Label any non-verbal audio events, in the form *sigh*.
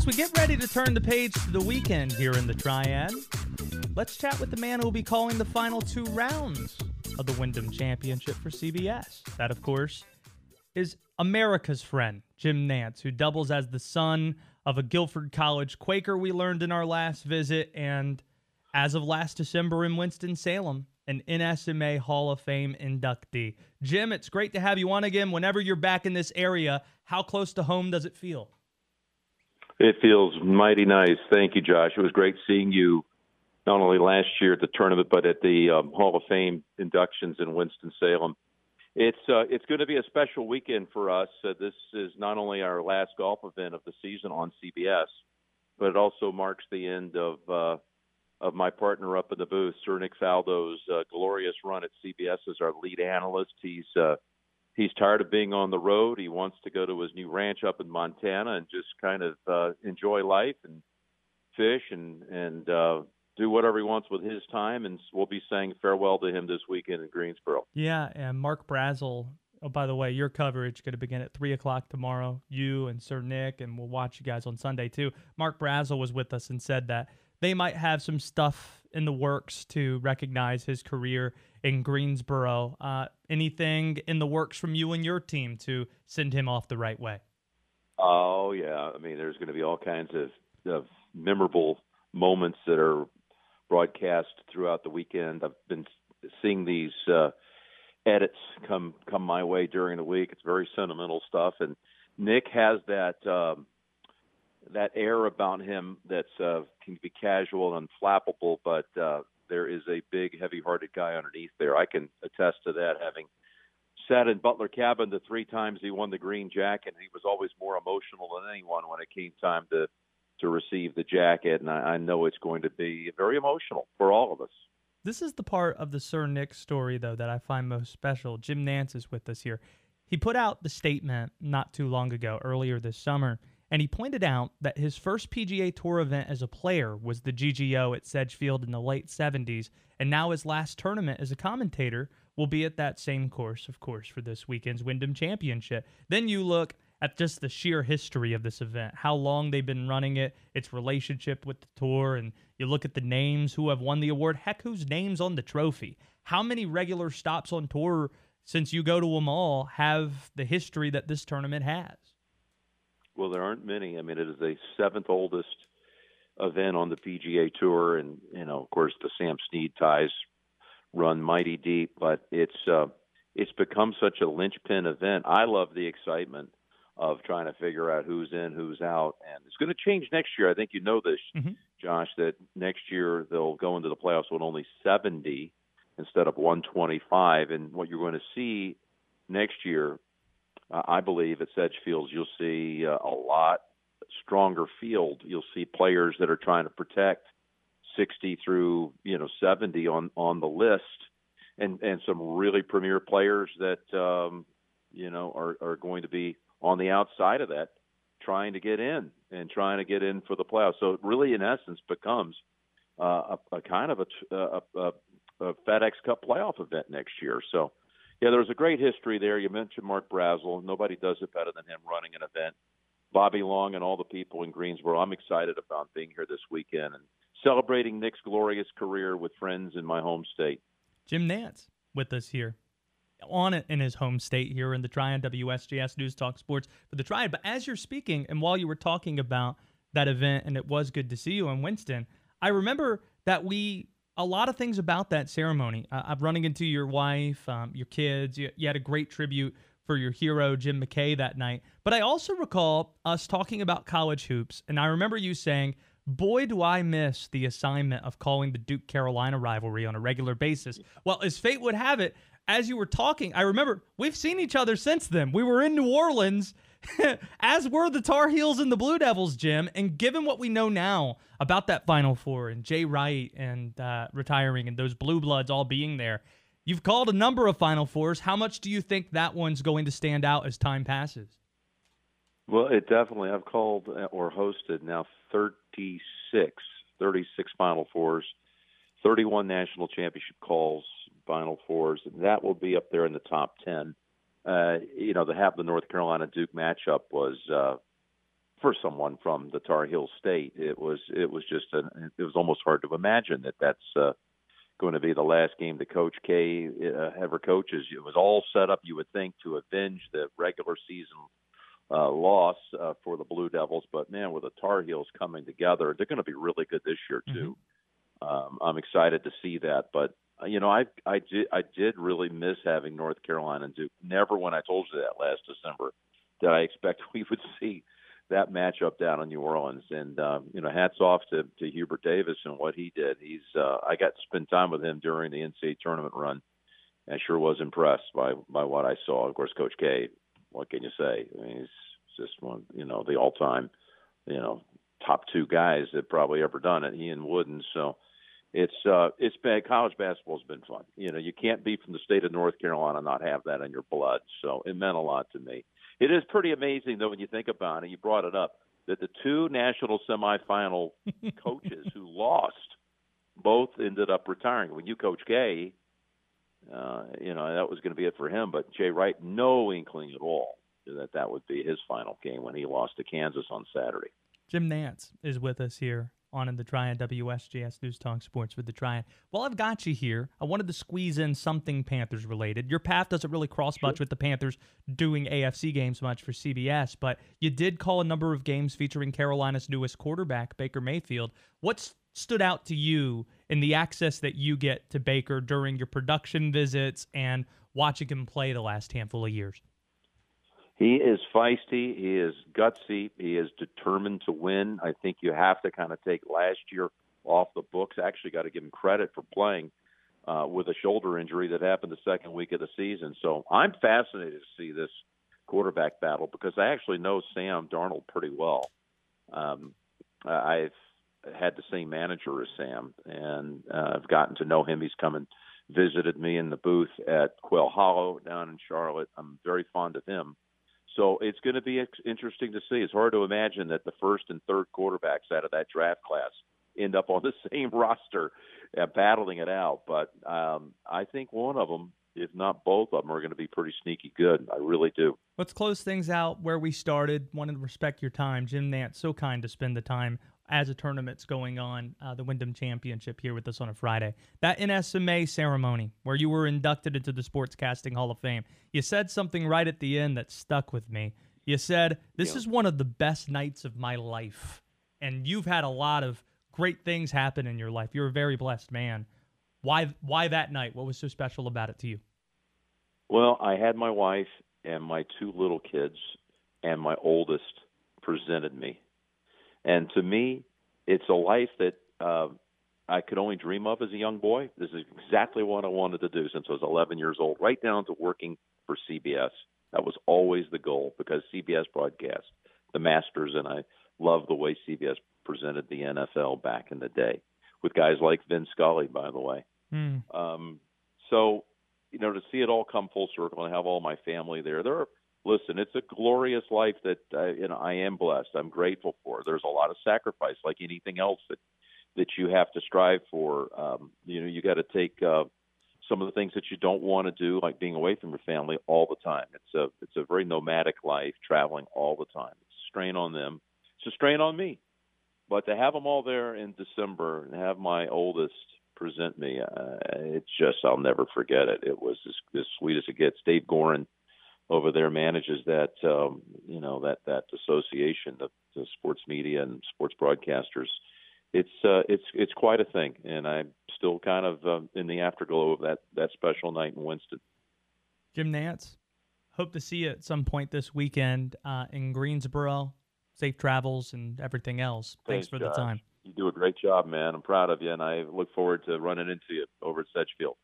as we get ready to turn the page to the weekend here in the Triad, let's chat with the man who will be calling the final two rounds of the Wyndham Championship for CBS. That, of course, is America's friend, Jim Nantz, who doubles as the son of a Guilford College Quaker we learned in our last visit, and as of last December in Winston-Salem, an NSMA Hall of Fame inductee. Jim, it's great to have you on again. Whenever you're back in this area, how close to home does it feel? It feels mighty nice. Thank you, Josh. It was great seeing you not only last year at the tournament, but at the um, Hall of Fame inductions in Winston Salem. It's uh, it's going to be a special weekend for us. Uh, this is not only our last golf event of the season on CBS, but it also marks the end of uh, of my partner up in the booth, Sir Nick Faldo's uh, glorious run at CBS as our lead analyst. He's uh, he's tired of being on the road. He wants to go to his new ranch up in Montana and just kind of uh, enjoy life and fish and and uh, do whatever he wants with his time, and we'll be saying farewell to him this weekend in Greensboro. Yeah, and Mark Brazil. Oh, by the way, your coverage going to begin at three o'clock tomorrow. You and Sir Nick, and we'll watch you guys on Sunday too. Mark Brazil was with us and said that they might have some stuff in the works to recognize his career in Greensboro. Uh, anything in the works from you and your team to send him off the right way? Oh yeah, I mean, there's going to be all kinds of, of memorable moments that are broadcast throughout the weekend. I've been seeing these uh, edits come come my way during the week. It's very sentimental stuff, and Nick has that um, that air about him that's uh, can be casual and unflappable, but uh, there is a big, heavy-hearted guy underneath there. I can attest to that, having sat in Butler Cabin the three times he won the green jacket. He was always more emotional than anyone when it came time to to receive the jacket, and I, I know it's going to be very emotional for all of us. This is the part of the Sir Nick story, though, that I find most special. Jim Nantz is with us here. He put out the statement not too long ago, earlier this summer, and he pointed out that his first PGA Tour event as a player was the GGO at Sedgefield in the late 70s, and now his last tournament as a commentator will be at that same course, of course, for this weekend's Wyndham Championship. Then you look at just the sheer history of this event, how long they've been running it, its relationship with the tour, and you look at the names who have won the award. Heck, whose names on the trophy? How many regular stops on tour since you go to them all have the history that this tournament has? Well, there aren't many. I mean, it is the seventh oldest event on the PGA Tour, and you know, of course, the Sam Snead ties run mighty deep. But it's uh, it's become such a linchpin event. I love the excitement of trying to figure out who's in, who's out, and it's going to change next year. I think you know this, mm-hmm. Josh, that next year they'll go into the playoffs with only 70 instead of 125, and what you're going to see next year, uh, I believe, at Sedgefield, you'll see uh, a lot stronger field. You'll see players that are trying to protect 60 through you know 70 on on the list, and and some really premier players that um, you know are are going to be on the outside of that trying to get in and trying to get in for the playoffs. So it really, in essence, becomes uh, a, a kind of a, a, a, a FedEx Cup playoff event next year. So, yeah, there was a great history there. You mentioned Mark Brazil. Nobody does it better than him running an event. Bobby Long and all the people in Greensboro. I'm excited about being here this weekend and celebrating Nick's glorious career with friends in my home state. Jim Nantz with us here on it in his home state here in the Triad WSJS News Talk Sports for the Triad. But as you're speaking, and while you were talking about that event, and it was good to see you in Winston, I remember that we a lot of things about that ceremony. Uh, I'm running into your wife, um, your kids. You, you had a great tribute for your hero Jim McKay that night. But I also recall us talking about college hoops, and I remember you saying. Boy, do I miss the assignment of calling the Duke Carolina rivalry on a regular basis. Well, as fate would have it, as you were talking, I remember we've seen each other since then. We were in New Orleans, *laughs* as were the Tar Heels and the Blue Devils, Jim. And given what we know now about that Final Four and Jay Wright and uh, retiring and those Blue Bloods all being there, you've called a number of Final Fours. How much do you think that one's going to stand out as time passes? Well, it definitely. I've called or hosted now 36, 36 Final Fours, 31 national championship calls, Final Fours. and That will be up there in the top ten. Uh, you know, the half the North Carolina Duke matchup was uh, for someone from the Tar Heel State. It was it was just an, it was almost hard to imagine that that's uh, going to be the last game that Coach K uh, ever coaches. It was all set up, you would think, to avenge the regular season uh, loss uh, for the Blue Devils. But man, with the Tar Heels coming together, they're going to be really good this year too. Mm-hmm. Um, I'm excited to see that. But you know, I I did I did really miss having North Carolina and Duke. Never when I told you that last December did I expect *laughs* we would see that matchup down in New Orleans. And um, you know, hats off to, to Hubert Davis and what he did. He's uh, I got to spend time with him during the NCAA tournament run. I sure was impressed by by what I saw. Of course, Coach K. What can you say? I mean, he's just one, you know, the all-time, you know, top two guys that probably ever done it. He and Wooden. So it's uh it's been college basketball's been fun. You know, you can't be from the state of North Carolina and not have that in your blood. So it meant a lot to me. It is pretty amazing, though, when you think about it. You brought it up that the two national semifinal *laughs* coaches who lost both ended up retiring. When you coach K, uh, you know that was going to be it for him. But Jay Wright, no inkling at all that that would be his final game when he lost to Kansas on Saturday. Jim Nantz is with us here on in the Triad WSJS News Talk Sports with the Triad. Well, I've got you here. I wanted to squeeze in something Panthers related. Your path doesn't really cross sure. much with the Panthers doing AFC games much for CBS, but you did call a number of games featuring Carolina's newest quarterback, Baker Mayfield. What stood out to you in the access that you get to Baker during your production visits and watching him play the last handful of years? He is feisty. He is gutsy. He is determined to win. I think you have to kind of take last year off the books. Actually, got to give him credit for playing uh, with a shoulder injury that happened the second week of the season. So I'm fascinated to see this quarterback battle because I actually know Sam Darnold pretty well. Um, I've had the same manager as Sam, and uh, I've gotten to know him. He's come and visited me in the booth at Quail Hollow down in Charlotte. I'm very fond of him. So it's going to be interesting to see. It's hard to imagine that the first and third quarterbacks out of that draft class end up on the *laughs* same roster, uh, battling it out. But um, I think one of them, if not both of them, are going to be pretty sneaky good. I really do. Let's close things out where we started. Wanted to respect your time, Jim Nantz. So kind to spend the time as a tournament's going on, uh, the Wyndham Championship here with us on a Friday. That NSMA ceremony where you were inducted into the Sportscasting Hall of Fame, you said something right at the end that stuck with me. You said, This yeah. is one of the best nights of my life. And you've had a lot of great things happen in your life. You're a very blessed man. Why, why that night? What was so special about it to you? Well, I had my wife and my two little kids, and my oldest presented me and to me, it's a life that uh, I could only dream of as a young boy. This is exactly what I wanted to do since I was 11 years old, right down to working for CBS. That was always the goal because CBS broadcast the Masters, and I love the way CBS presented the NFL back in the day with guys like Vin Scully, by the way. Mm. Um, so, you know, to see it all come full circle and have all my family there, there are listen, it's a glorious life that uh, you know I am blessed. I'm grateful for. There's a lot of sacrifice, like anything else that that you have to strive for. Um, you know, you got to take uh, some of the things that you don't want to do, like being away from your family all the time. It's a it's a very nomadic life, traveling all the time. It's a strain on them. It's a strain on me. But to have them all there in December and have my oldest present me, uh, it's just I'll never forget it. It was as, as sweet as it gets. Dave Goren over there manages that um, you know that that association of the sports media and sports broadcasters. It's uh, it's it's quite a thing, and I'm still kind of uh, in the afterglow of that that special night in Winston. Jim Nantz, hope to see you at some point this weekend uh, in Greensboro. Safe travels and everything else. Thanks, Thanks for Josh. the time. You do a great job, man. I'm proud of you, and I look forward to running into you over at Sedgefield.